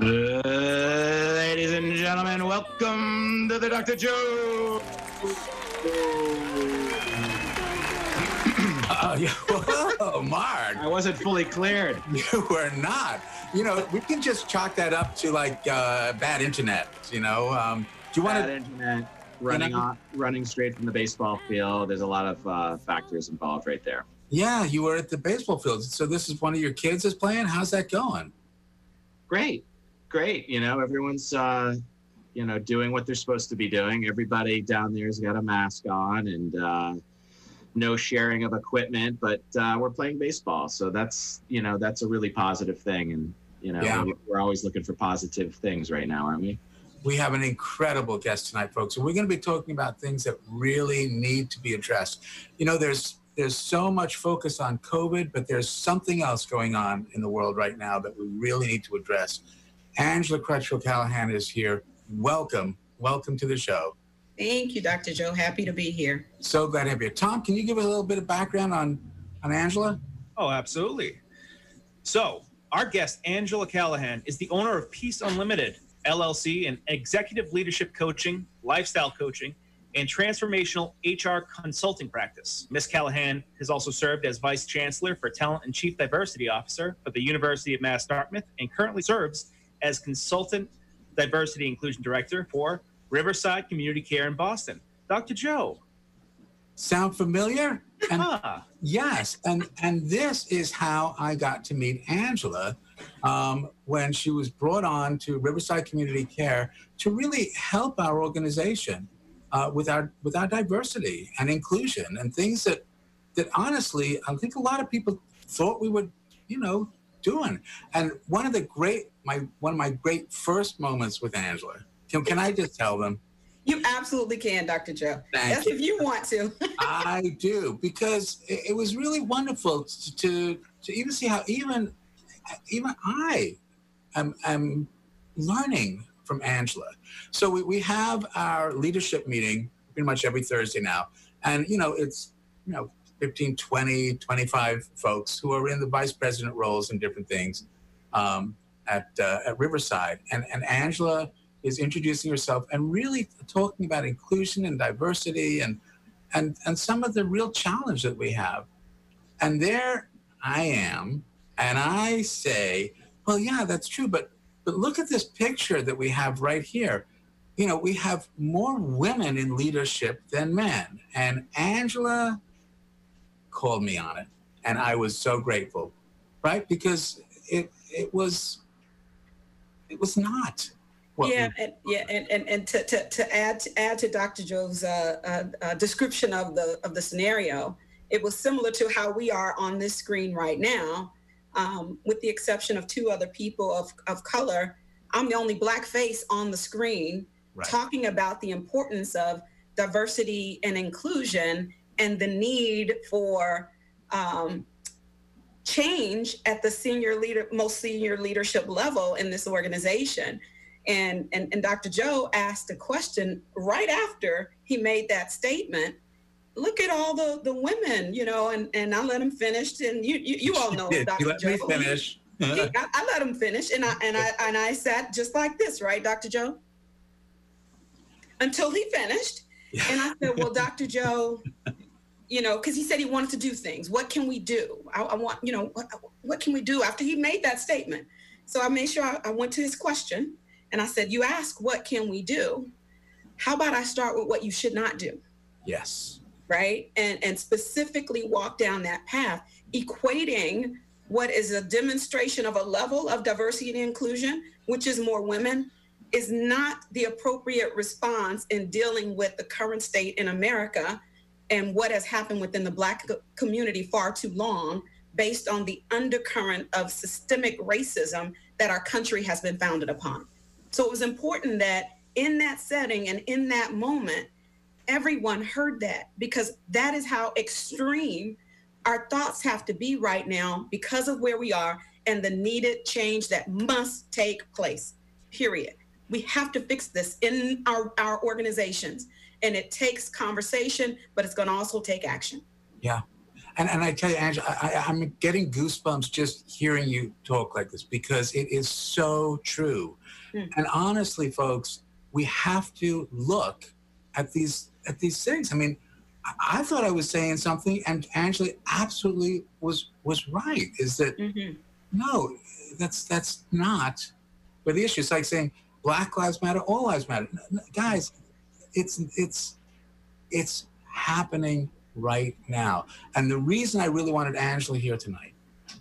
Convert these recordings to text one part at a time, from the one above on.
Ladies and gentlemen, welcome to the Dr. Joe. Oh, yeah. Whoa, Mark. I wasn't fully cleared. You were not. You know, we can just chalk that up to like uh, bad internet. You know, um, do you want Bad to? internet, running on, running straight from the baseball field. There's a lot of uh, factors involved right there. Yeah, you were at the baseball field. So this is one of your kids is playing. How's that going? Great, great. You know, everyone's uh, you know doing what they're supposed to be doing. Everybody down there's got a mask on and uh, no sharing of equipment, but uh, we're playing baseball, so that's you know that's a really positive thing. And you know, Yeah. we- we're always looking for positive things right now, aren't we? We have an incredible guest tonight, folks, and we're going to be talking about things that really need to be addressed. You know, there's there's so much focus on COVID, but there's something else going on in the world right now that we really need to address. Angela Crutchfield Callahan is here. Welcome, welcome to the show. Thank you, Dr. Joe. Happy to be here. So glad to have you. Tom, can you give us a little bit of background on on Angela? Oh, absolutely. So, our guest, Angela Callahan, is the owner of Peace Unlimited, LLC, an executive leadership coaching, lifestyle coaching, and transformational HR consulting practice. Ms. Callahan has also served as Vice Chancellor for Talent and Chief Diversity Officer for the University of Mass Dartmouth and currently serves as Consultant Diversity Inclusion Director for Riverside Community Care in Boston. Dr. Joe. Sound familiar? And Ah, Yes, and and this is how I got to meet Angela um, when she was brought on to Riverside Community Care to really help our organization uh, with our with our diversity and inclusion and things that that honestly I think a lot of people thought we were, you know, doing. And one of the great my one of my great first moments with Angela. Can, can I just tell them? You absolutely can, Dr. Joe. Thank That's you. if you want to. I do because it, it was really wonderful to, to to even see how even even I am am learning from Angela. So we, we have our leadership meeting pretty much every Thursday now. And you know, it's you know 15, 20, 25 folks who are in the vice president roles and different things um, at uh, at Riverside. And and Angela is introducing herself and really talking about inclusion and diversity and and and some of the real challenge that we have. And there I am, and I say, well, yeah, that's true, but but look at this picture that we have right here. You know, we have more women in leadership than men. And Angela called me on it, and I was so grateful, right? Because it it was it was not. what yeah, and, yeah, and, and, and to, to, to add to add to Dr. Joe's uh, uh, uh, description of the of the scenario, it was similar to how we are on this screen right now, um, with the exception of two other people of, of color. I'm the only black face on the screen Right. talking about the importance of diversity and inclusion and the need for um, change at the senior leader, most senior leadership level in this organization. And, and, and Dr. Joe asked a question right after he made that statement. Look at all the, the women, you know, and, and I let him finish. And you, you, you all know Dr. you let Joe. me finish? He- I, I let him finish, and I and I and I sat just like this, right, Dr. Joe, until he finished, and I said, "Well, Dr. Joe, you know, because he said he wanted to do things. What can we do? I, I want, you know, what, what can we do after he made that statement?" So I made sure I, I went to his question, and I said, "You ask, what can we do? How about I start with what you should not do?" yes. right? And and specifically walk down that path, equating what is a demonstration of a level of diversity and inclusion, which is more women, is not the appropriate response in dealing with the current state in America and what has happened within the Black community far too long, based on the undercurrent of systemic racism that our country has been founded upon. So it was important that in that setting and in that moment, everyone heard that because that is how extreme our thoughts have to be right now because of where we are and the needed change that must take place. Period. We have to fix this in our, our organizations. And it takes conversation, but it's going to also take action. Yeah. And, and I tell you, Angela, I, I'm getting goosebumps just hearing you talk like this because it is so true. Mm. And honestly, folks, we have to look at these at these things. I mean, I, I thought I was saying something, and Angela absolutely was was right. Is that mm-hmm. no? That's that's not. But the issue is like saying Black Lives Matter, all lives matter. Guys, it's it's it's happening right now. And the reason I really wanted Angela here tonight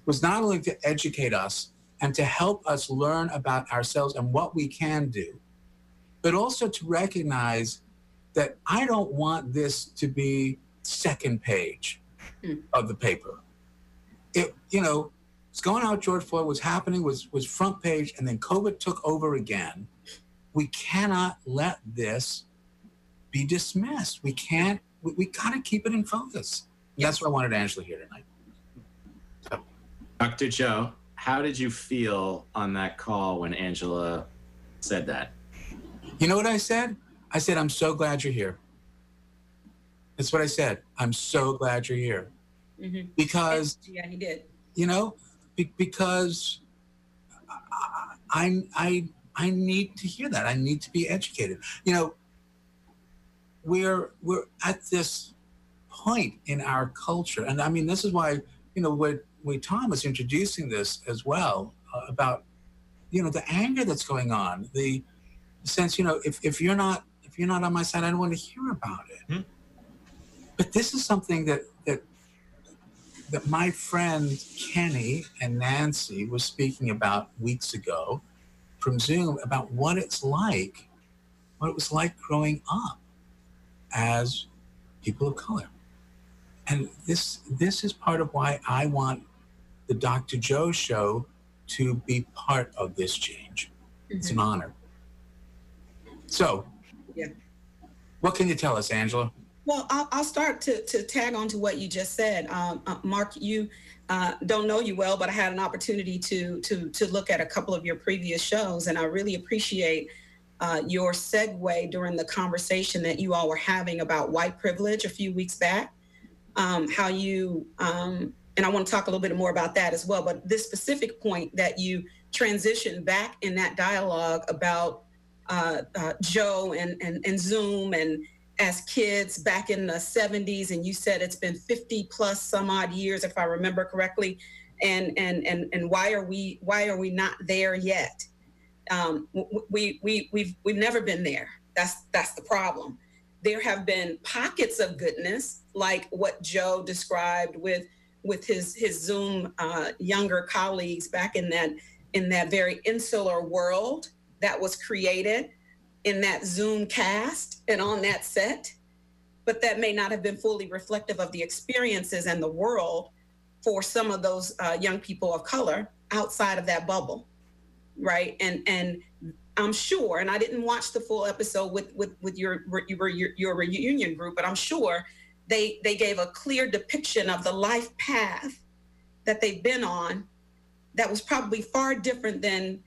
was not only to educate us and to help us learn about ourselves and what we can do, but also to recognize that I don't want this to be second page mm. of the paper. It, you know, it's going out George Floyd was happening was was front page and then COVID took over again. We cannot let this be dismissed. We can't we, we got to keep it in focus. Yes. That's what I wanted Angela here tonight. So. Dr. Joe, how did you feel on that call when Angela said that? You know what I said? I said, I'm so glad you're here. That's what I said. I'm so glad you're here. Mm-hmm. Because, yeah, he did. You know, be- because I, I, I need to hear that. I need to be educated. You know, we're we're at this point in our culture, and I mean, this is why you know what we Tom was introducing this as well uh, about you know the anger that's going on, the sense you know if if you're not if you're not on my side, I don't want to hear about it. Hmm. But this is something that that that my friend Kenny and Nancy was speaking about weeks ago from Zoom about what it's like, what it was like growing up as people of color. And this this is part of why I want the Dr. Joe show to be part of this change. Mm-hmm. It's an mm-hmm. honor. So, yeah. What can you tell us, Angela? Well, I'll, I'll start to, to tag on to what you just said. Um, uh, Mark, you uh, don't know you well, but I had an opportunity to, to, to look at a couple of your previous shows, and I really appreciate uh, your segue during the conversation that you all were having about white privilege a few weeks back. Um, how you, um, and I want to talk a little bit more about that as well, but this specific point that you transitioned back in that dialogue about uh, uh, Joe and, and, and Zoom and as kids back in the 70s, and you said it's been 50 plus some odd years, if I remember correctly. And, and, and, and why are we why are we not there yet? Um, we, we, we've, we've never been there. That's, that's the problem. There have been pockets of goodness, like what Joe described with, with his, his Zoom uh, younger colleagues back in that, in that very insular world that was created in that Zoom cast and on that set. But that may not have been fully reflective of the experiences and the world for some of those uh, young people of color outside of that bubble right? And and I'm sure, and I didn't watch the full episode with with with your your your, your reunion group, but I'm sure they they gave a clear depiction of the life path that they've been on that was probably far different than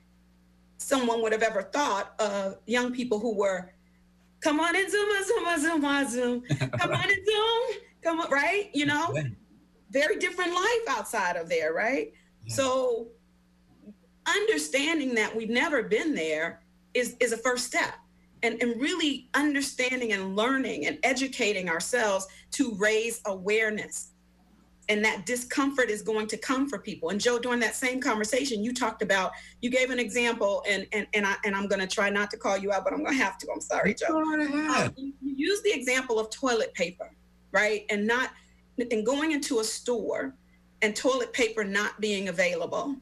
someone would have ever thought of young people who were come on in zoom zoom zoom. Zoom come on in zoom. Come on right? You know? very different life outside of there right? Yeah. so understanding that we've never been there is, is a first step. And, and really understanding and learning and educating ourselves to raise awareness. And that discomfort is going to come for people. And Joe, during that same conversation, you talked about, you gave an example, and and and, I, and I'm going to try not to call you out, but I'm going to have to. I'm sorry, Joe. Uh, you, you use the example of toilet paper, right? And not, and going into a store and toilet paper not being available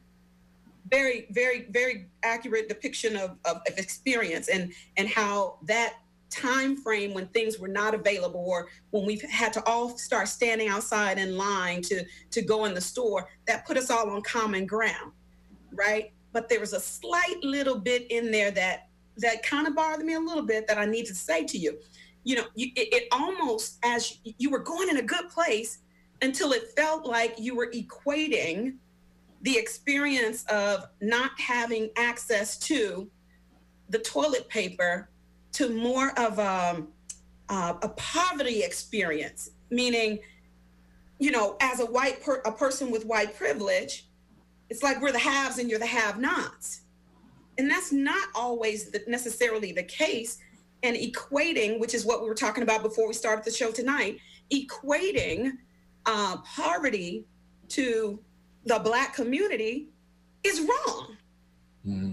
very, very, very accurate depiction of, of, of experience and and how that time frame when things were not available or when we've had to all start standing outside in line to to go in the store that put us all on common ground right but there was a slight little bit in there that that kind of bothered me a little bit that I need to say to you. You know, you, it, it almost as you were going in a good place until it felt like you were equating the experience of not having access to the toilet paper to more of a, uh, a poverty experience, meaning, you know, as a white per- a person with white privilege, it's like we're the haves and you're the have-nots, and that's not always the, necessarily the case. And equating, which is what we were talking about before we started the show tonight, equating uh, poverty to the black community is wrong. Mm-hmm.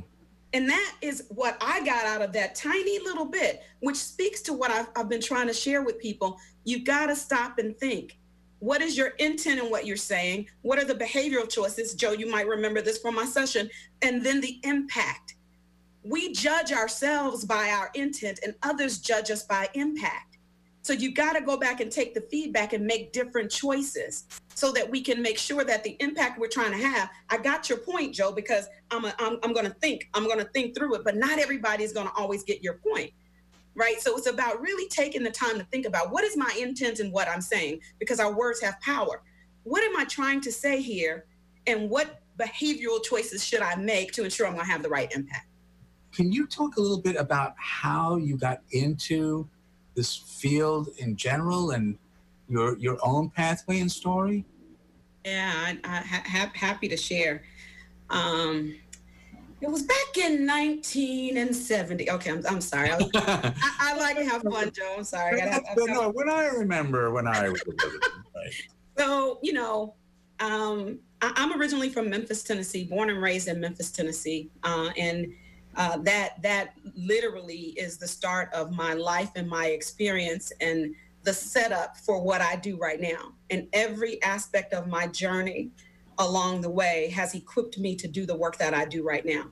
And that is what I got out of that tiny little bit, which speaks to what I've, I've been trying to share with people. You've got to stop and think. What is your intent in what you're saying? What are the behavioral choices? Joe, you might remember this from my session. And then the impact. We judge ourselves by our intent, and others judge us by impact. So you've got to go back and take the feedback and make different choices so that we can make sure that the impact we're trying to have. I got your point, Joe, because I'm a, I'm, I'm going to think, I'm going to think through it, but not everybody is going to always get your point. Right. So it's about really taking the time to think about what is my intent and what I'm saying, because our words have power. What am I trying to say here? And what behavioral choices should I make to ensure I'm going to have the right impact? Can you talk a little bit about how you got into this field in general and your your own pathway and story? Yeah, I, I ha- happy to share. Um, it was back in 1970. Okay, I'm, I'm sorry. I, was, I, I, like to have fun, Joe. I'm sorry. I have, no, when I remember when I was right. So, you know, um, I, am originally from Memphis, Tennessee, born and raised in Memphis, Tennessee. Uh, and uh, that that literally is the start of my life and my experience and the setup for what I do right now. And every aspect of my journey along the way has equipped me to do the work that I do right now.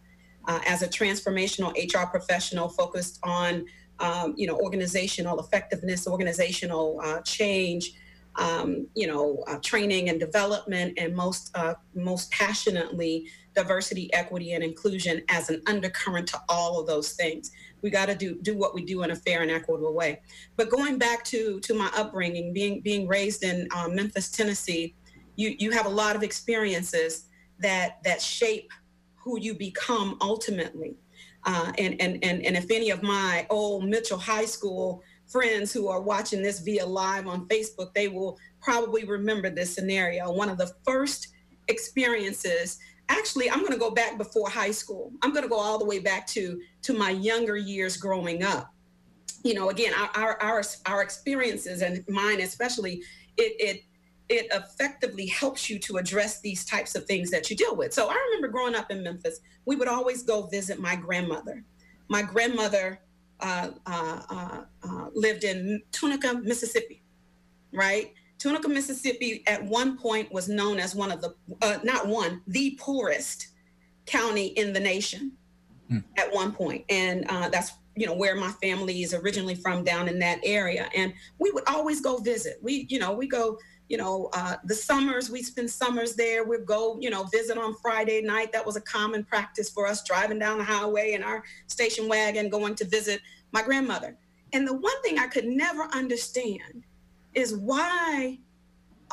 Uh, as a transformational HR professional focused on, um, you know, organizational effectiveness, organizational uh, change, um, you know, uh, training and development, and most uh, most passionately diversity, equity, and inclusion as an undercurrent to all of those things. We got to do do what we do in a fair and equitable way. But going back to to my upbringing, being being raised in um, Memphis, Tennessee, you you have a lot of experiences that that shape who you become ultimately. Uh, and, and and and if any of my old Mitchell High School friends who are watching this via live on Facebook, they will probably remember this scenario. One of the first experiences actually i'm going to go back before high school. I'm going to go all the way back to to my younger years growing up. You know again our our our, experiences and mine especially it it it effectively helps you to address these types of things that you deal with. So i remember growing up in memphis we would always go visit my grandmother. My grandmother uh, uh, uh, uh lived in tunica mississippi right Tunica, Mississippi at one point was known as one of the, uh, not one, the poorest county in the nation hmm. at one point. And uh, that's, you know, where my family is originally from down in that area. And we would always go visit. We, you know, we go, you know, uh, the summers, we spend summers there. We'd go, you know, visit on Friday night. That was a common practice for us driving down the highway in our station wagon, going to visit my grandmother. And the one thing I could never understand is why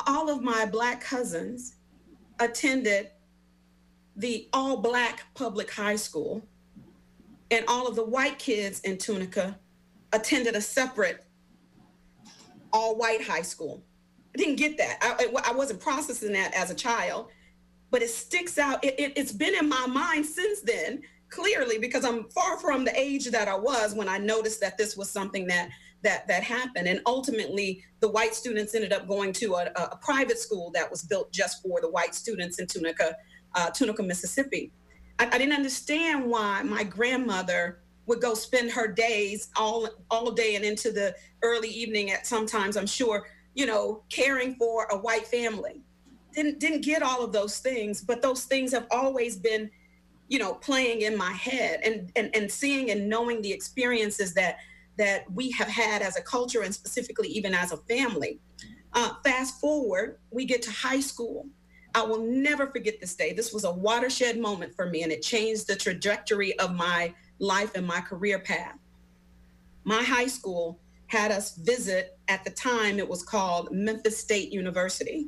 all of my black cousins attended the all black public high school and all of the white kids in Tunica attended a separate all white high school. I didn't get that. I, I wasn't processing that as a child, but it sticks out. It, it, it's been in my mind since then, clearly, because I'm far from the age that I was when I noticed that this was something that that that happened. And ultimately, the white students ended up going to a, a private school that was built just for the white students in Tunica, uh, Tunica, Mississippi. I, I didn't understand why my grandmother would go spend her days all all day and into the early evening at sometimes I'm sure you know caring for a white family didn't didn't get all of those things but those things have always been you know playing in my head and and, and seeing and knowing the experiences that that we have had as a culture and specifically even as a family. Uh, fast forward, we get to high school. I will never forget this day. This was a watershed moment for me, and it changed the trajectory of my life and my career path. My high school had us visit, at the time, it was called Memphis State University,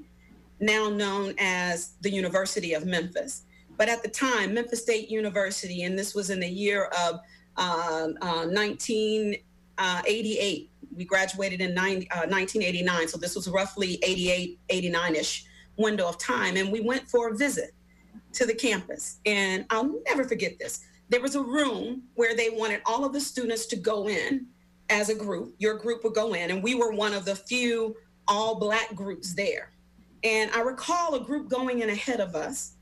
now known as the University of Memphis. But at the time, Memphis State University, and this was in the year of uh, uh, 1988. We graduated in 90, uh, 1989, so this was roughly 88, 89 ish window of time. And we went for a visit to the campus. And I'll never forget this. There was a room where they wanted all of the students to go in as a group. Your group would go in, and we were one of the few all Black groups there. And I recall a group going in ahead of us,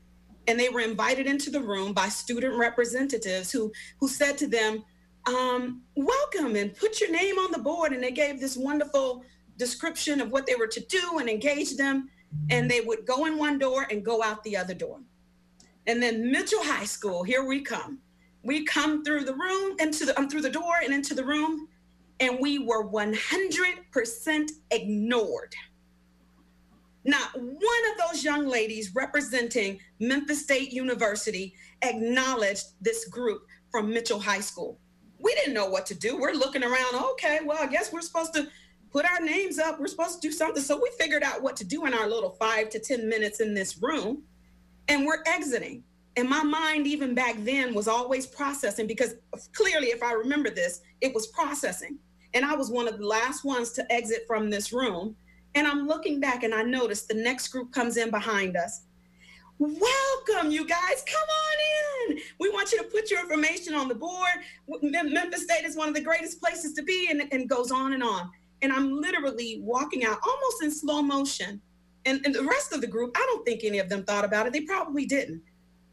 and they were invited into the room by student representatives who, who said to them, um, Welcome and put your name on the board. And they gave this wonderful description of what they were to do and engage them. And they would go in one door and go out the other door. And then Mitchell High School, here we come. We come through the room, into the um, through the door and into the room, and we were 100% ignored. Not one of those young ladies representing Memphis State University acknowledged this group from Mitchell High School. We didn't know what to do. We're looking around, okay, well, I guess we're supposed to put our names up. We're supposed to do something. So we figured out what to do in our little five to 10 minutes in this room, and we're exiting. And my mind, even back then, was always processing because clearly, if I remember this, it was processing. And I was one of the last ones to exit from this room. And I'm looking back and I noticed the next group comes in behind us. Welcome, you guys. Come on in. We want you to put your information on the board. Memphis State is one of the greatest places to be, and, and goes on and on. And I'm literally walking out almost in slow motion. And, and the rest of the group, I don't think any of them thought about it. They probably didn't.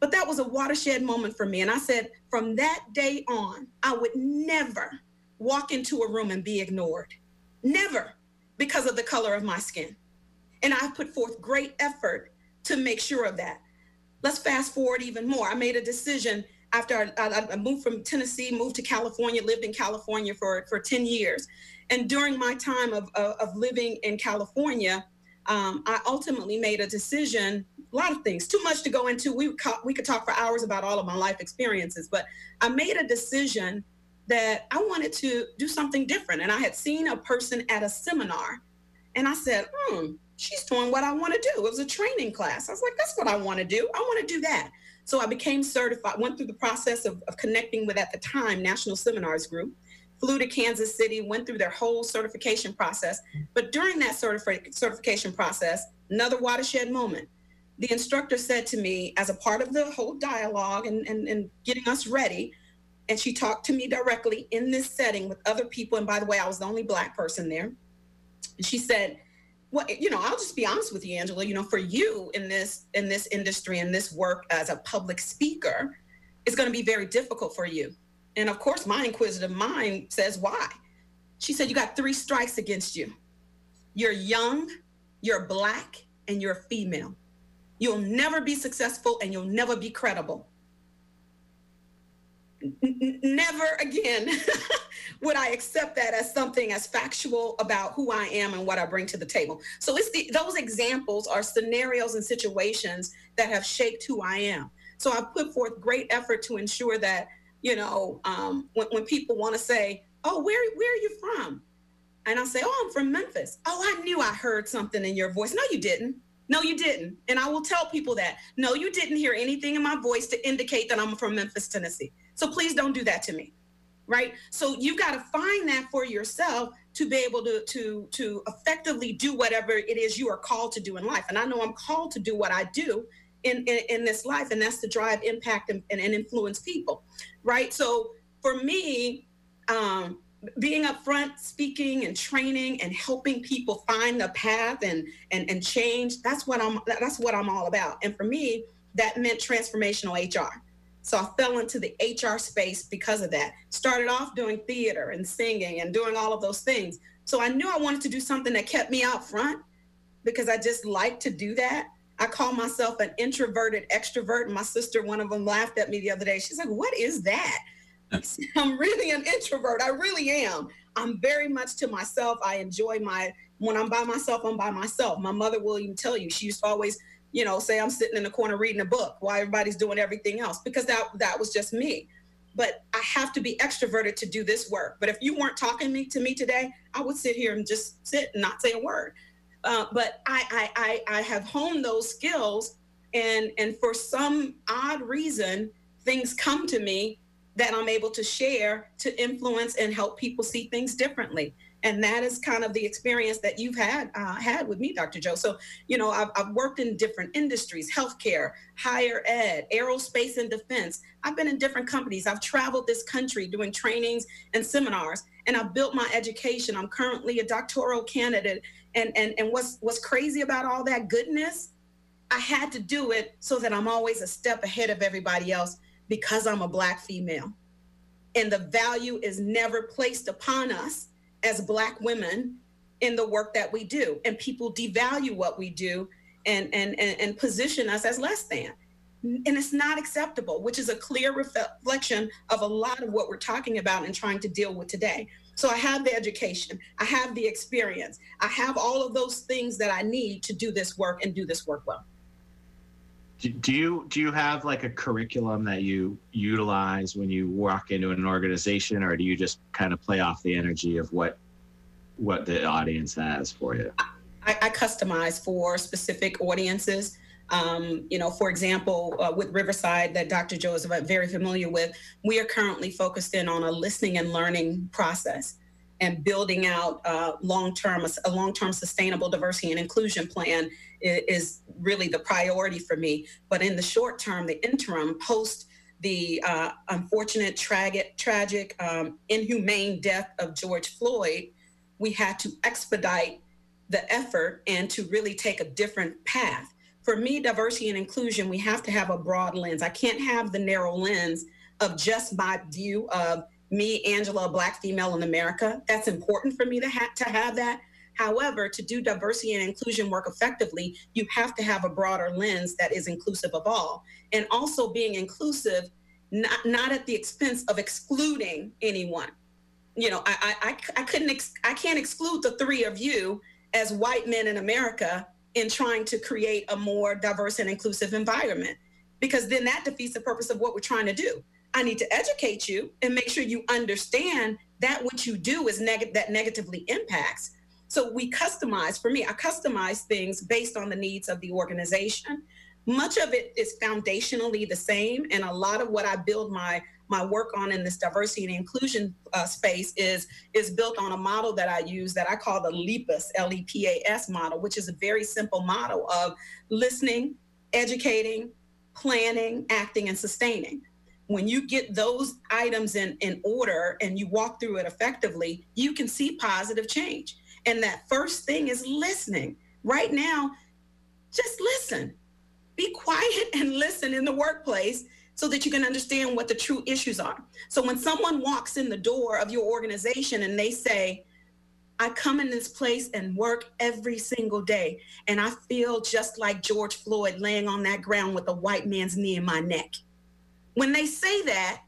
But that was a watershed moment for me. And I said, from that day on, I would never walk into a room and be ignored. Never because of the color of my skin. And I put forth great effort to make sure of that. Let's fast forward even more. I made a decision after I, I, moved from Tennessee, moved to California, lived in California for, for 10 years. And during my time of, of, of living in California, um, I ultimately made a decision a lot of things. Too much to go into. We we could talk for hours about all of my life experiences, but I made a decision that I wanted to do something different. And I had seen a person at a seminar, and I said, "Hmm, she's doing what I want to do." It was a training class. I was like, "That's what I want to do. I want to do that." So I became certified. Went through the process of, of connecting with at the time National Seminars Group. Flew to Kansas City, went through their whole certification process. But during that certifi- certification process, another watershed moment the instructor said to me as a part of the whole dialogue and, and, and getting us ready, and she talked to me directly in this setting with other people. And by the way, I was the only black person there. And she said, well, you know, I'll just be honest with you, Angela, you know, for you in this in this industry and this work as a public speaker, it's going to be very difficult for you. And of course, my inquisitive mind says, why? She said, you got three strikes against you. You're young, you're black, and you're female. You'll never be successful and you'll never be credible. Never again would I accept that as something as factual about who I am and what I bring to the table. So it's the, those examples are scenarios and situations that have shaped who I am. So I've put forth great effort to ensure that, you know, um, when, when people want to say, oh, where, where are you from? And I'll say, oh, I'm from Memphis. Oh, I knew I heard something in your voice. No, you didn't. No, you didn't. And I will tell people that. No, you didn't hear anything in my voice to indicate that I'm from Memphis, Tennessee. So please don't do that to me. Right? So you've got to find that for yourself to be able to to to effectively do whatever it is you are called to do in life. And I know I'm called to do what I do in in, in this life, and that's to drive impact and, and, and influence people. Right? So for me, um, being up front speaking and training and helping people find the path and and and change that's what i'm that's what i'm all about and for me that meant transformational hr so i fell into the hr space because of that started off doing theater and singing and doing all of those things so i knew i wanted to do something that kept me out front because i just like to do that i call myself an introverted extrovert and my sister one of them laughed at me the other day she's like what is that I'm really an introvert. I really am. I'm very much to myself. I enjoy my when I'm by myself, I'm by myself. My mother will even tell you. She used to always, you know, say I'm sitting in the corner reading a book while everybody's doing everything else because that that was just me. but I have to be extroverted to do this work. But if you weren't talking me, to me today, I would sit here and just sit and not say a word. Uh, but I, I, I, I have honed those skills, and and for some odd reason, things come to me that I'm able to share to influence and help people see things differently and that is kind of the experience that you've had uh, had with me dr joe. So you know I've, I've, worked in different industries healthcare higher ed aerospace and defense. I've been in different companies. I've traveled this country doing trainings and seminars and i've built my education. I'm currently a doctoral candidate. And and, and what's what's crazy about all that goodness? I had to do it so that i'm always a step ahead of everybody else because i'm a black female. And the value is never placed upon us as black women in the work that we do. And people devalue what we do and and and, and position us as less than. And it's not acceptable which is a clear reflection of a lot of what we're talking about and trying to deal with today. So i have the education i have the experience i have all of those things that i need to do this work and do this work well do you do you have like a curriculum that you utilize when you walk into an organization or do you just kind of play off the energy of what what the audience has for you? I, I customize for specific audiences. Um, you know for example uh, with riverside that dr joe is very familiar with we are currently focused in on a listening and learning process and building out uh, long-term a long-term sustainable diversity and inclusion plan is, really the priority for me. But in the short term, the interim post the uh, unfortunate, tragic, tragic, um, inhumane death of George Floyd, we had to expedite the effort and to really take a different path. For me, diversity and inclusion, we have to have a broad lens. I can't have the narrow lens of just my view of me, Angela, a Black female in America. That's important for me to, ha- to have that. However, to do diversity and inclusion work effectively, you have to have a broader lens that is inclusive of all. And also being inclusive, not, not at the expense of excluding anyone. You know, I, I, I couldn't, ex- I can't exclude the three of you as white men in America in trying to create a more diverse and inclusive environment, because then that defeats the purpose of what we're trying to do. I need to educate you and make sure you understand that what you do is neg- that negatively impacts. So we customize, for me, I customize things based on the needs of the organization. Much of it is foundationally the same. And a lot of what I build my my work on in this diversity and inclusion uh, space is is built on a model that I use that I call the LEPAS L-E-P-A-S model, which is a very simple model of listening, educating, planning, acting, and sustaining when you get those items in, in order and you walk through it effectively, you can see positive change. And that first thing is listening. Right now, just listen. Be quiet and listen in the workplace so that you can understand what the true issues are. So when someone walks in the door of your organization and they say, I come in this place and work every single day, and I feel just like George Floyd laying on that ground with a white man's knee in my neck. When they say that,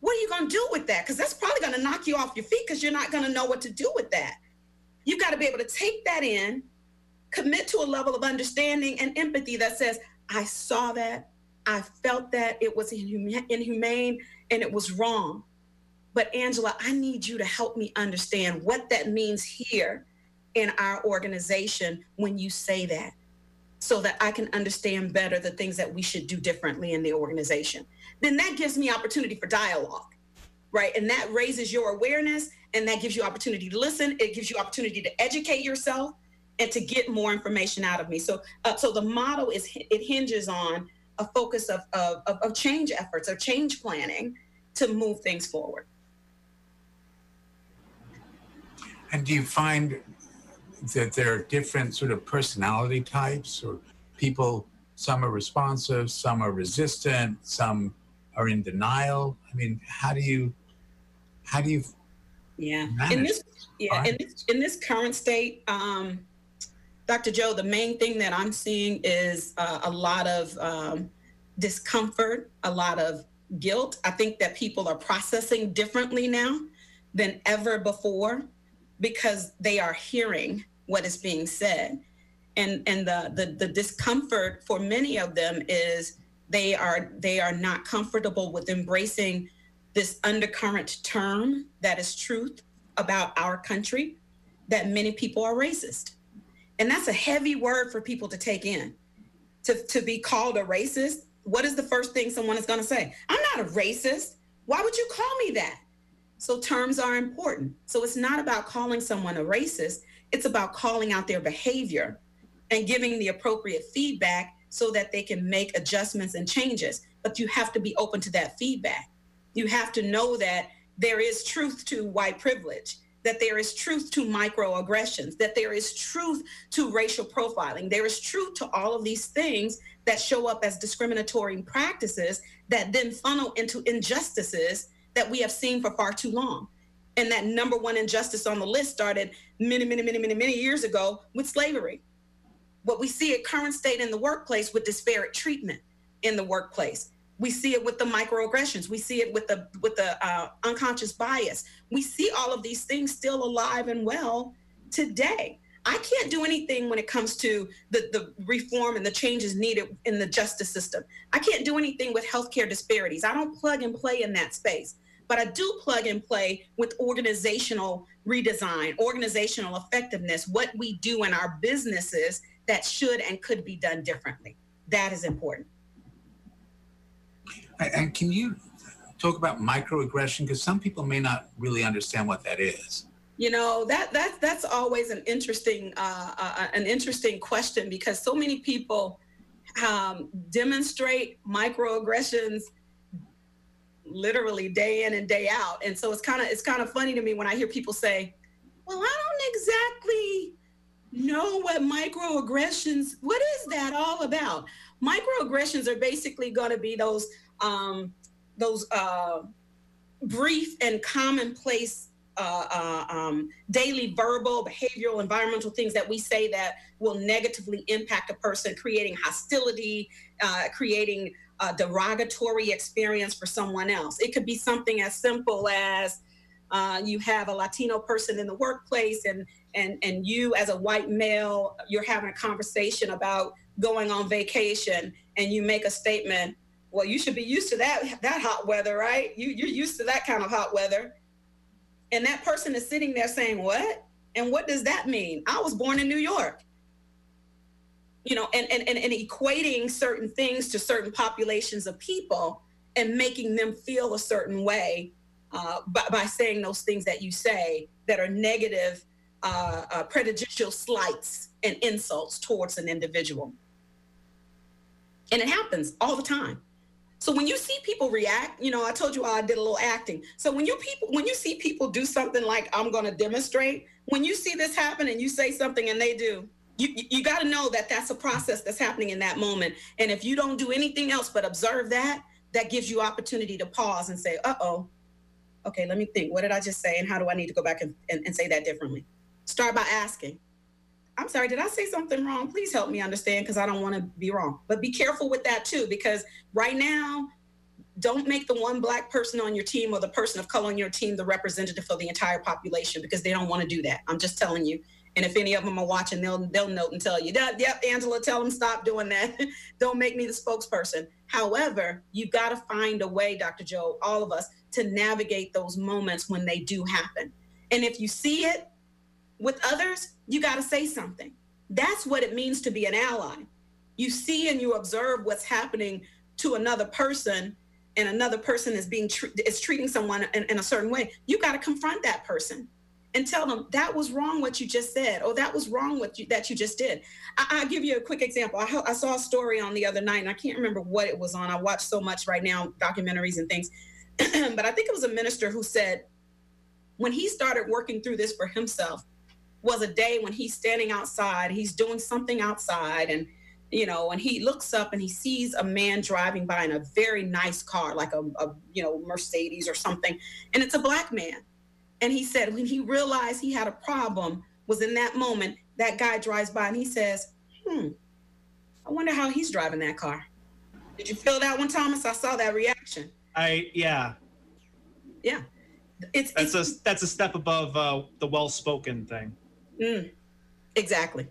what are you going to do with that? Because that's probably going to knock you off your feet because you're not going to know what to do with that. You've got to be able to take that in, commit to a level of understanding and empathy that says, I saw that, I felt that it was inhumane and it was wrong. But Angela, I need you to help me understand what that means here in our organization when you say that so that I can understand better the things that we should do differently in the organization. Then that gives me opportunity for dialogue, right? And that raises your awareness and that gives you opportunity to listen. It gives you opportunity to educate yourself and to get more information out of me. So, uh, so the model is it hinges on a focus of, of, of change efforts, of change planning to move things forward. And do you find that there are different sort of personality types or people some are responsive some are resistant some are in denial i mean how do you how do you yeah. In this yeah in this, in this current state um dr joe the main thing that i'm seeing is uh, a lot of um, discomfort a lot of guilt. I think that people are processing differently now than ever before because they are hearing what is being said. And, and the, the, the discomfort for many of them is they are they are not comfortable with embracing this undercurrent term that is truth about our country that many people are racist. And that's a heavy word for people to take in. To, to be called a racist, what is the first thing someone is going to say? I'm not a racist. Why would you call me that? So terms are important. So it's not about calling someone a racist, it's about calling out their behavior and giving the appropriate feedback so that they can make adjustments and changes. But you have to be open to that feedback. You have to know that there is truth to white privilege, that there is truth to microaggressions, that there is truth to racial profiling. There is truth to all of these things that show up as discriminatory practices that then funnel into injustices that we have seen for far too long. And that number one injustice on the list started many, many, many, many, many years ago with slavery. What we see at current state in the workplace with disparate treatment in the workplace. We see it with the microaggressions. We see it with the with the uh, unconscious bias. We see all of these things still alive and well today. I can't do anything when it comes to the, the reform and the changes needed in the justice system. I can't do anything with healthcare disparities. I don't plug and play in that space but I do plug and play with organizational redesign, organizational effectiveness, what we do in our businesses that should and could be done differently. That is important. And can you talk about microaggression? Because some people may not really understand what that is. You know that that that's always an interesting uh, uh, an interesting question because so many people um, demonstrate microaggressions literally day in and day out. And so it's kind of it's kind of funny to me when I hear people say, "Well, I don't exactly know what microaggressions. What is that all about?" Microaggressions are basically going to be those um, those uh, brief and commonplace uh, uh, um, daily verbal, behavioral, environmental things that we say that will negatively impact a person, creating hostility, uh, creating a derogatory experience for someone else. It could be something as simple as uh, you have a Latino person in the workplace, and and and you as a white male, you're having a conversation about going on vacation, and you make a statement. Well, you should be used to that that hot weather, right? You you're used to that kind of hot weather, and that person is sitting there saying, "What? And what does that mean? I was born in New York." you know, and, and, and, and equating certain things to certain populations of people and making them feel a certain way uh, by, by, saying those things that you say that are negative, uh, uh, prejudicial slights and insults towards an individual. And it happens all the time. So when you see people react, you know, I told you I did a little acting. So when you people, when you see people do something like I'm going to demonstrate, when you see this happen and you say something and they do, you, you got to know that that's a process that's happening in that moment. And if you don't do anything else but observe that, that gives you opportunity to pause and say, uh oh, okay, let me think. What did I just say? And how do I need to go back and, and, and say that differently? Start by asking, I'm sorry, did I say something wrong? Please help me understand because I don't want to be wrong. But be careful with that too, because right now, don't make the one black person on your team or the person of color on your team the representative for the entire population because they don't want to do that. I'm just telling you. And if any of them are watching, they'll they'll note and tell you, yep, Angela, tell them stop doing that. Don't make me the spokesperson. However, you've got to find a way, Dr. Joe, all of us, to navigate those moments when they do happen. And if you see it with others, you got to say something. That's what it means to be an ally. You see and you observe what's happening to another person and another person is being is treating someone in, in a certain way. You got to confront that person and tell them that was wrong what you just said or that was wrong what you that you just did I, will give you a quick example I, I, saw a story on the other night and i can't remember what it was on i watch so much right now documentaries and things but i think it was a minister who said when he started working through this for himself was a day when he's standing outside he's doing something outside and you know and he looks up and he sees a man driving by in a very nice car like a, a you know mercedes or something and it's a black man and he said when he realized he had a problem was in that moment that guy drives by and he says, "Hmm, I wonder how he's driving that car." Did you feel that one, Thomas? I saw that reaction. I yeah. Yeah. It's that's it's, a that's a step above uh, the well-spoken thing. Mm, exactly.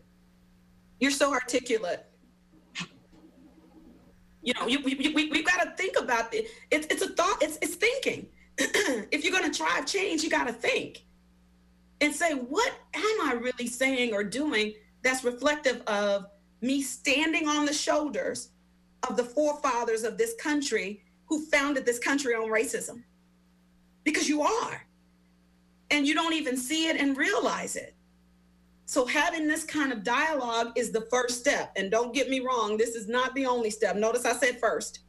You're so articulate. You know, you, we, we, we've got to think about it. It's, it's a thought. It's, it's thinking if you're going to drive change, you got to think and say, what am I really saying or doing that's reflective of me standing on the shoulders of the forefathers of this country who founded this country on racism? Because you are. And you don't even see it and realize it. So, having this kind of dialogue is the first step. And don't get me wrong, this is not the only step. Notice I said first,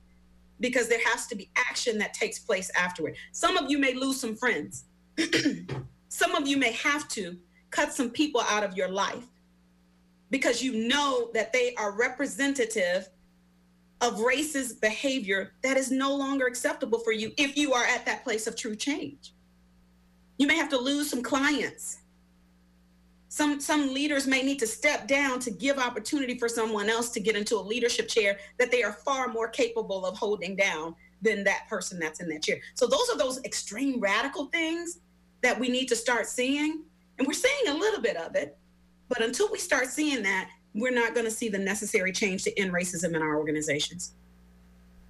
because there has to be action that takes place afterward. Some of you may lose some friends. Some of you may have to cut some people out of your life because you know that they are representative of racist behavior that is no longer acceptable for you if you are at that place of true change. You may have to lose some clients. Some some leaders may need to step down to give opportunity for someone else to get into a leadership chair that they are far more capable of holding down than that person that's in that chair. So those are those extreme radical things that we need to start seeing. And we're seeing a little bit of it. But until we start seeing that, we're not going to see the necessary change to end racism in our organizations.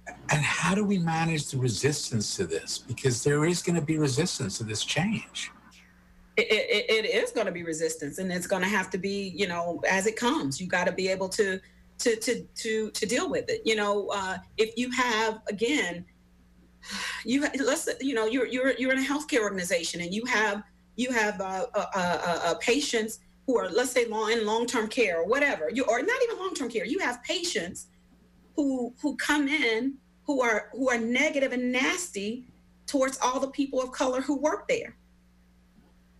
And how do we manage the resistance to this? Because there is going to be resistance to this change. It, it, it is going to be resistance, and it's going to have to be, you know, as it comes. You got to be able to, to, to, to, to deal with it. You know, uh, if you have again you let's you know you're you're you're in a healthcare organization and you have you have uh, uh, uh, uh, patients who are let's say long in long-term care or whatever you or not even long-term care you have patients who who come in who are who are negative and nasty towards all the people of color who work there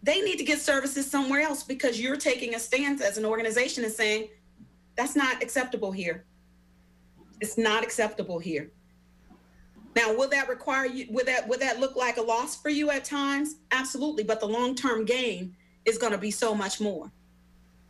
they need to get services somewhere else because you're taking a stance as an organization and saying that's not acceptable here it's not acceptable here now, will that require you? Will that would that look like a loss for you at times? Absolutely, but the long term gain is going to be so much more.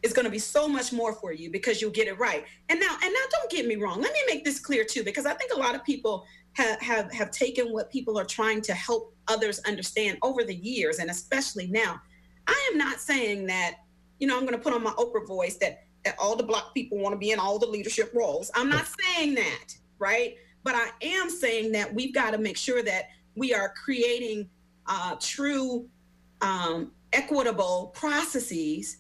It's going to be so much more for you because you'll get it right. And now, and now, don't get me wrong. Let me make this clear too, because I think a lot of people have have have taken what people are trying to help others understand over the years, and especially now. I am not saying that you know I'm going to put on my Oprah voice that that all the black people want to be in all the leadership roles. I'm not saying that, right? But I am saying that we've got to make sure that we are creating uh, true um, equitable processes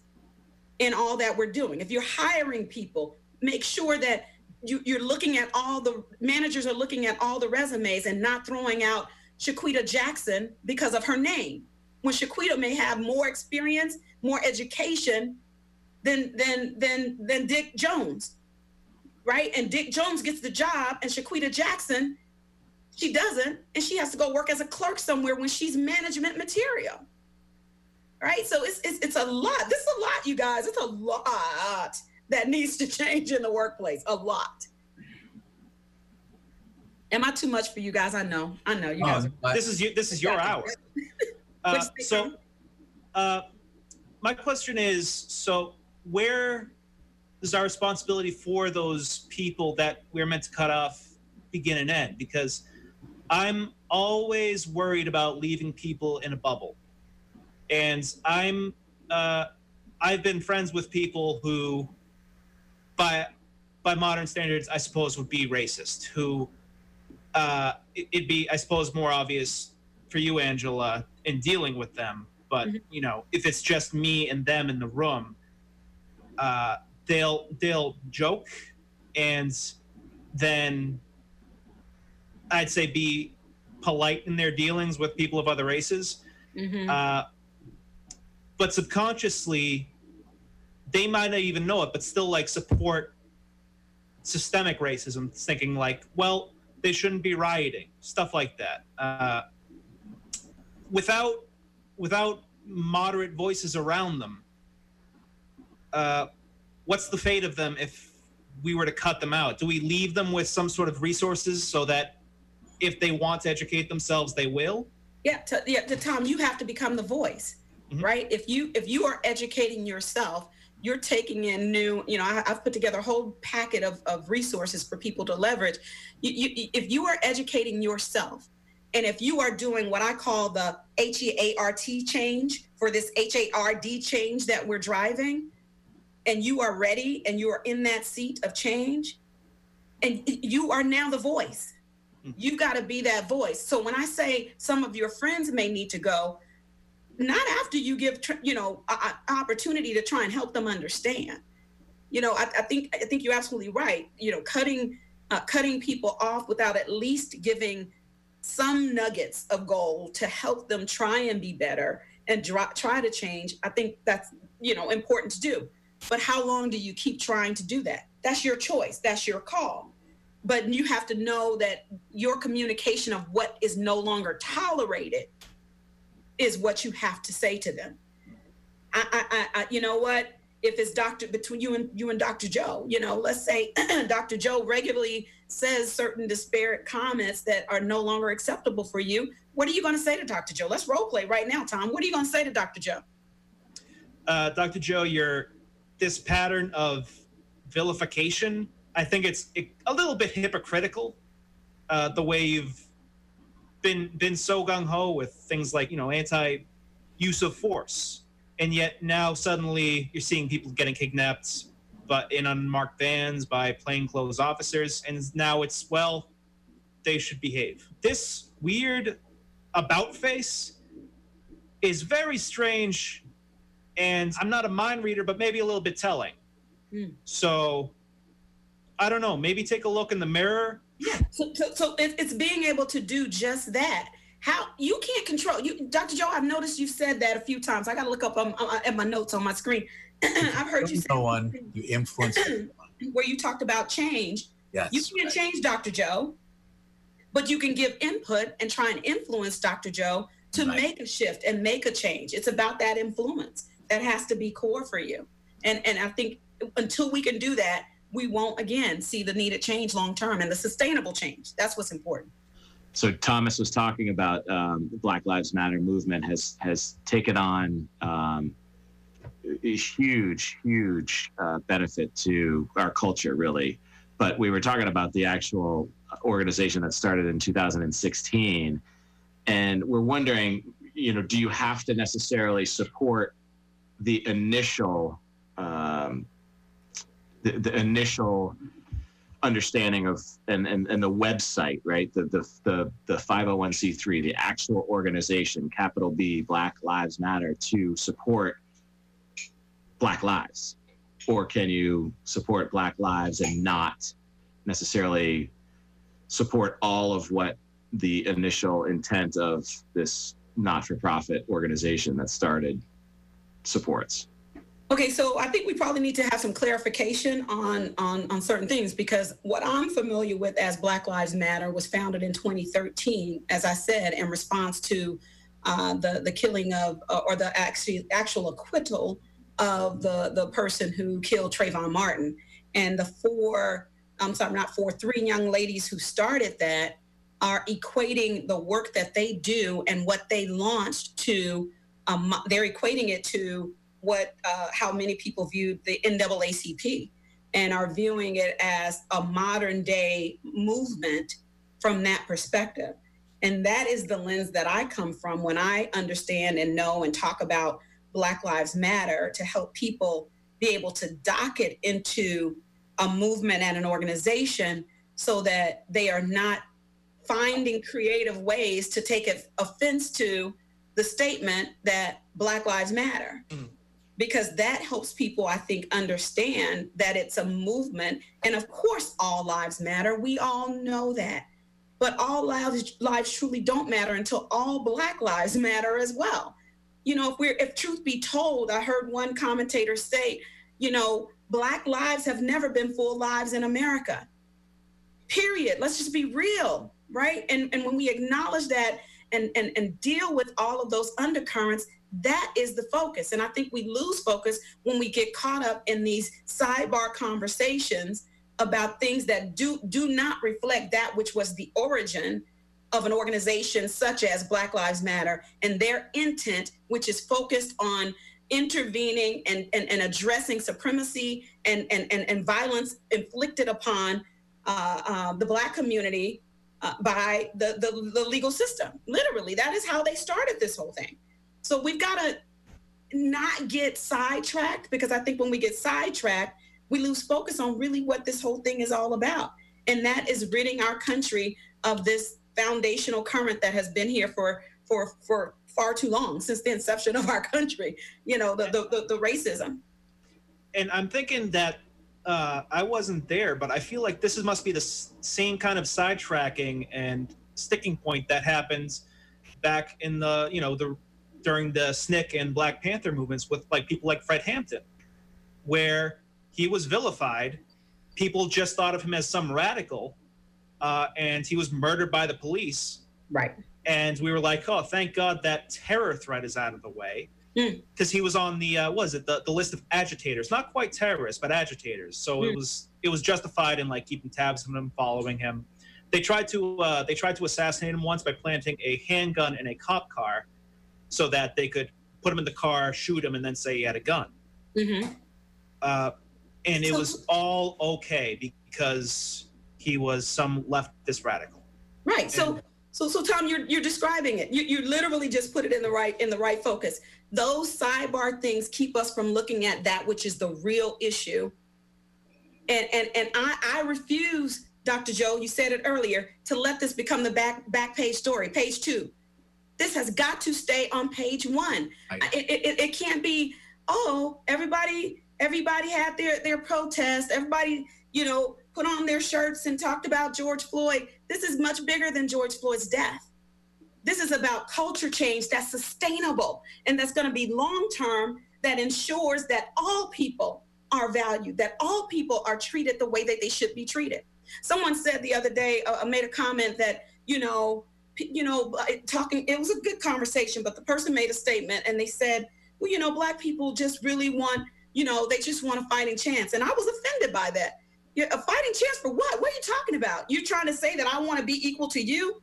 in all that we're doing. If you're hiring people, make sure that you, are looking at all the managers are looking at all the resumes and not throwing out Shaquita Jackson because of her name. When Shaquita may have more experience, more education than than than than Dick Jones right? And Dick Jones gets the job, and Shaquita Jackson, she doesn't, and she has to go work as a clerk somewhere when she's management material. Right? So it's it's, it's a lot. This is a lot, you guys. It's a lot that needs to change in the workplace. A lot. Am I too much for you guys? I know. I know you guys. Are, this is you. This is your hour. Uh, so, uh, my question is: so where does our responsibility for those people that we're meant to cut off begin and end? Because I'm always worried about leaving people in a bubble, and I'm uh, I've been friends with people who, by by modern standards, I suppose would be racist. Who uh, it'd be, I suppose, more obvious for you, Angela, in dealing with them. But mm-hmm. you know, if it's just me and them in the room, uh, they'll they'll joke and then I'd say be polite in their dealings with people of other races. Mm-hmm. Uh, but subconsciously, they might not even know it, but still like support systemic racism, thinking like, well, they shouldn't be rioting, stuff like that. Uh, without without moderate voices around them, uh, what's the fate of them if we were to cut them out? Do we leave them with some sort of resources so that if they want to educate themselves, they will? Yeah, to, yeah. To Tom, you have to become the voice, mm-hmm. right? If you if you are educating yourself, you're taking in new. You know, I, have put together a whole packet of, of resources for people to leverage. You, you, if you are educating yourself, and if you are doing what I call the H E A R T change for this H A R D change that we're driving, and you are ready and you are in that seat of change and you are now the voice Mm. You got to be that voice. So when I say some of your friends may need to go, not after you give you know an opportunity to try and help them understand. You know, I, I think I think you're absolutely right. You know, cutting uh, cutting people off without at least giving some nuggets of gold to help them try and be better and try to change. I think that's you know important to do. But how long do you keep trying to do that? That's your choice. That's your call but you have to know that your communication of what is no longer tolerated is what you have to say to them. I, I, I you know what? If it's doctor between you and you and Dr. Joe, you know, let's say Dr. Joe regularly says certain disparate comments that are no longer acceptable for you. What are you going to say to Dr. Joe? Let's role play right now, Tom. What are you going to say to Dr. Joe? Uh, Dr. Joe, you're this pattern of vilification I think it's a little bit hypocritical uh, the way you've been been so gung ho with things like you know anti use of force, and yet now suddenly you're seeing people getting kidnapped, but in unmarked vans by plainclothes officers, and now it's well, they should behave. This weird about face is very strange, and I'm not a mind reader, but maybe a little bit telling. Mm. So I don't know, maybe take a look in the mirror. Yeah. So, so, so it's being able to do just that. How you can't control you, Dr. Joe. I've noticed you've said that a few times. I got to look up um, uh, at my notes on my screen. I've heard you say one. You influence where you talked about change. Yes. You can't change Dr. Joe, but you can give input and try and influence Dr. Joe to right. make a shift and make a change. It's about that influence that has to be core for you. And and I think until we can do that, we won't again see the needed change long term and the sustainable change. That's what's important. So Thomas was talking about um, the Black Lives Matter movement has has taken on um, a huge, huge uh, benefit to our culture, really. But we were talking about the actual organization that started in 2016, and we're wondering, you know, do you have to necessarily support the initial the, the initial understanding of and, and and the website right? The the the, the 501c3 the actual organization capital b black lives matter to support black lives. Or can you support black lives and not necessarily support all of what the initial intent of this not-for-profit organization that started supports Okay, so I think we probably need to have some clarification on, on, on certain things because what I'm familiar with as Black Lives Matter was founded in 2013, as I said, in response to uh, the the killing of uh, or the actual acquittal of the the person who killed Trayvon Martin, and the four I'm sorry, not four, three young ladies who started that are equating the work that they do and what they launched to um, they're equating it to what uh, how many people viewed the NAACP and are viewing it as a modern day movement from that perspective. And that is the lens that I come from when I understand and know and talk about Black Lives Matter to help people be able to dock it into a movement and an organization so that they are not finding creative ways to take offense to the statement that Black Lives Matter. Mm because that helps people, I think, understand that it's a movement. And of course, all lives matter. We all know that. But all lives, lives truly don't matter until all Black lives matter as well. You know, if we're, if truth be told, I heard one commentator say, you know, Black lives have never been full lives in America. Period. Let's just be real, right? And and when we acknowledge that and and, and deal with all of those undercurrents, that is the focus. And I think we lose focus when we get caught up in these sidebar conversations about things that do do not reflect that which was the origin of an organization such as Black Lives Matter and their intent, which is focused on intervening and, and, and addressing supremacy and, and, and, and violence inflicted upon uh, uh, the Black community uh, by the, the, the legal system. Literally, that is how they started this whole thing. So we've got to not get sidetracked because I think when we get sidetracked, we lose focus on really what this whole thing is all about. And that is ridding our country of this foundational current that has been here for for for far too long since the inception of our country. You know, the the, the, the racism. And I'm thinking that uh, I wasn't there, but I feel like this is, must be the s- same kind of sidetracking and sticking point that happens back in the you know the during the SNCC and Black Panther movements with like people like Fred Hampton, where he was vilified. People just thought of him as some radical, uh, and he was murdered by the police. Right. And we were like, oh, thank God that terror threat is out of the way. Because he was on the uh, was it the, the list of agitators, not quite terrorists, but agitators. So it was it was justified in like keeping tabs on him, following him. They tried to uh, they tried to assassinate him once by planting a handgun in a cop car, so that they could put him in the car, shoot him, and then say he had a gun. Mm-hmm. Uh, and it So- was all okay because he was some leftist radical. Right. So so so Tom, you're you're describing it. You you literally just put it in the right in the right focus. Those sidebar things keep us from looking at that which is the real issue. And and and I I refuse, Dr. Joe, you said it earlier, to let this become the back back page story, page two. This has got to stay on page one. Right. It, it, it, can't be, oh, everybody, everybody had their their protest, everybody, you know, put on their shirts and talked about George Floyd. This is much bigger than George Floyd's death. This is about culture change that's sustainable and that's going to be long term, that ensures that all people are valued, that all people are treated the way that they should be treated. Someone said the other day, uh, made a comment that, you know, you know, uh, talking, it was a good conversation, but the person made a statement and they said, well, you know, black people just really want, you know, they just want a fighting chance. And I was offended by that. A fighting chance for what? What are you talking about? You're trying to say that I want to be equal to you?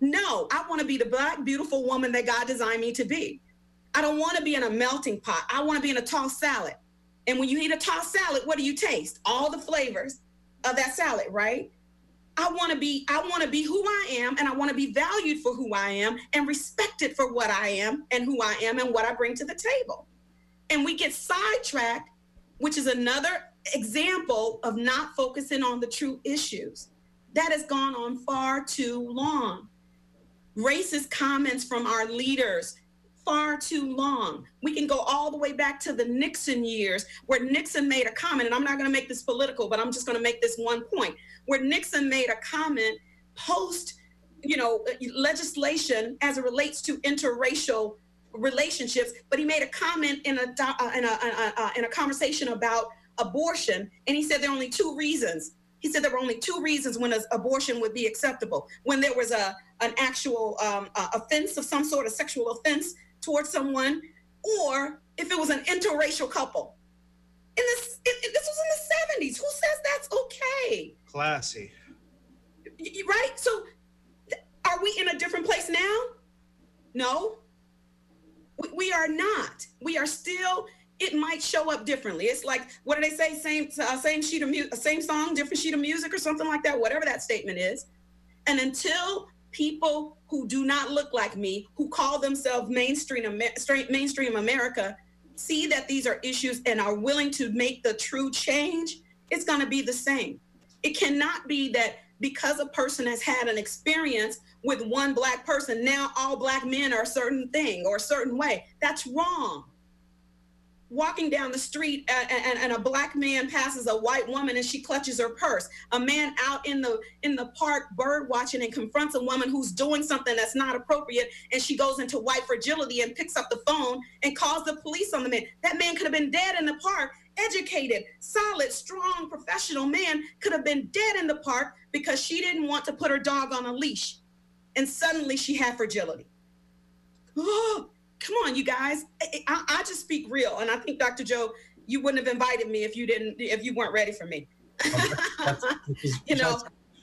No, I want to be the black, beautiful woman that God designed me to be. I don't want to be in a melting pot. I want to be in a tossed salad. And when you eat a tossed salad, what do you taste? All the flavors of that salad, right? I want to be I want to be who I am and I want to be valued for who I am and respected for what I am and who I am and what I bring to the table. And we get sidetracked, which is another example of not focusing on the true issues. That has gone on far too long. Racist comments from our leaders far too long. We can go all the way back to the Nixon years where Nixon made a comment, and I'm not going to make this political, but I'm just going to make this one point where Nixon made a comment post, you know, legislation as it relates to interracial relationships, but he made a comment in a uh, in a, uh, uh, in a conversation about abortion, and he said there are only two reasons. He said there were only two reasons when abortion would be acceptable: when there was a an actual um, offense of some sort of sexual offense towards someone, or if it was an interracial couple. In this, it, this was in the 70s. Who says that's okay? Classy. Right? So, are we in a different place now? No. We, we are not. We are still. It might show up differently. It's like what do they say? Same uh, same sheet of music, same song, different sheet of music, or something like that. Whatever that statement is. And until people who do not look like me, who call themselves mainstream mainstream America, see that these are issues and are willing to make the true change, it's going to be the same. It cannot be that because a person has had an experience with one black person, now all black men are a certain thing or a certain way. That's wrong. Walking down the street and, and, and a black man passes a white woman and she clutches her purse. A man out in the in the park bird watching and confronts a woman who's doing something that's not appropriate and she goes into white fragility and picks up the phone and calls the police on the man. That man could have been dead in the park educated, solid, strong, professional man could have been dead in the park because she didn't want to put her dog on a leash. And suddenly she had fragility. Oh, Oh, come on, you guys. I, I, I just speak real. And I think, Dr. Joe, you wouldn't have invited me if you didn't, if you weren't ready for me. Oh, you know,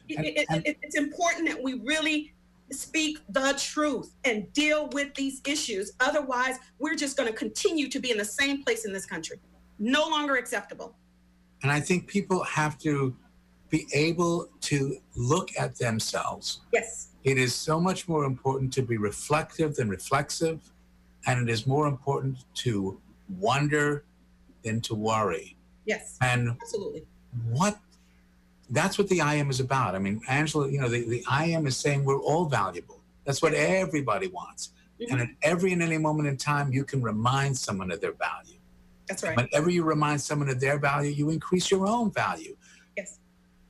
it, it, it, it's important that we really speak the truth and deal with these issues. Otherwise, we're just going to continue to be in the same place in this country. No longer acceptable. And I think people have to be able to look at themselves. Yes. It is so much more important to be reflective than reflexive. And it is more important to wonder than to worry. Yes. And Absolutely. what that's what the I am is about. I mean, Angela, you know, the, the I am is saying we're all valuable. That's what everybody wants. Mm-hmm. And at every and any moment in time, you can remind someone of their value. That's right. Whenever you remind someone of their value, you increase your own value. Yes.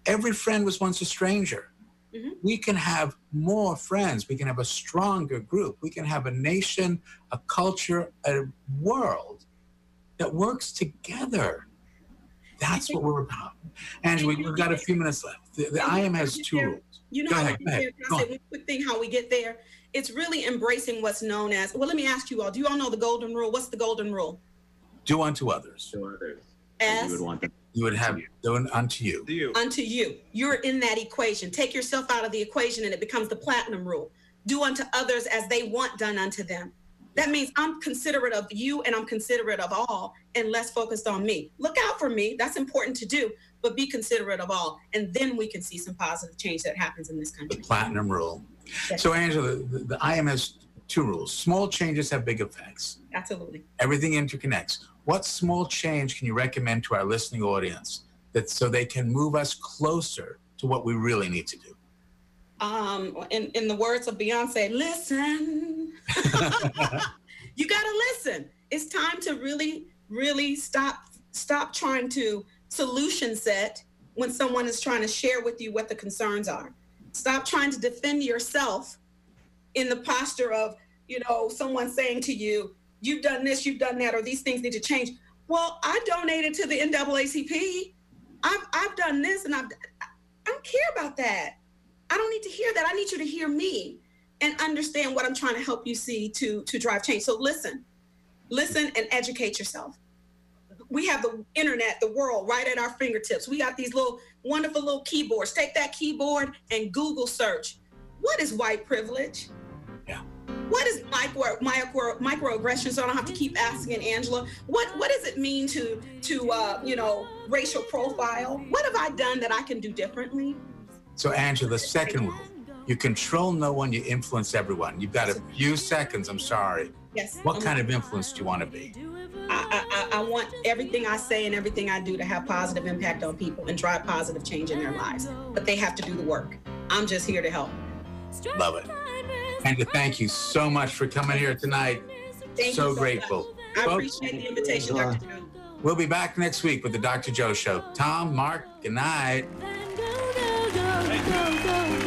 Every friend was once a stranger. Mhm. We can have more friends. We can have a stronger group. We can have a nation, a culture, a world that works together. That's what we're about. Angela, we've got a few minutes left. The, the IM has two rules. You know, Go how ahead, we go get ahead, there? Go say one quick thing how we get there? It's really embracing what's known as, well, let me ask you all, do you all know the golden rule? What's the golden rule? Do unto others. to others. as As You would want them. You would have you done unto you. Do you? unto you. You're in that equation. Take yourself out of the equation and it becomes the platinum rule. Do unto others as they want done unto them. That means I'm considerate of you and I'm considerate of all and less focused on me. Look out for me. That's important to do, but be considerate of all. And then we can see some positive change that happens in this country. The country. platinum rule. Yes. So, Angela, the, the IM has two rules. Small changes have big effects. Absolutely. Everything interconnects. What small change can you recommend to our listening audience that so they can move us closer to what we really need to do? Um, in, in the words of Beyonce, listen. you gotta listen. It's time to really, really stop stop trying to solution set when someone is trying to share with you what the concerns are. Stop trying to defend yourself in the posture of, you know, someone saying to you, you've done this, you've done that, or these things need to change. Well, I donated to the NAACP. I've I've done this and I've I don't care about that. I don't need to hear that. I need you to hear me and understand what I'm trying to help you see to to drive change. So listen, listen and educate yourself. We have the internet, the world right at our fingertips. We got these little wonderful little keyboards. Take that keyboard and Google search. What is white privilege? Yeah. What is micro, micro microaggressions? So I don't have to keep asking Angela. What what does it mean to to uh, you know racial profile? What have I done that I can do differently? So, Angela, the second rule you control no one, you influence everyone. You've got a few seconds. I'm sorry. Yes. What kind of influence do you want to be? I, I, I I want everything I say and everything I do to have positive impact on people and drive positive change in their lives. But they have to do the work. I'm just here to help. Love it. Angela, thank you so much for coming here tonight. Thank so you so grateful. I Folks, appreciate the invitation, Dr. Joe. we'll be back next week with the Dr. Joe Show. Tom, Mark, good night. Go, go, go, go, go.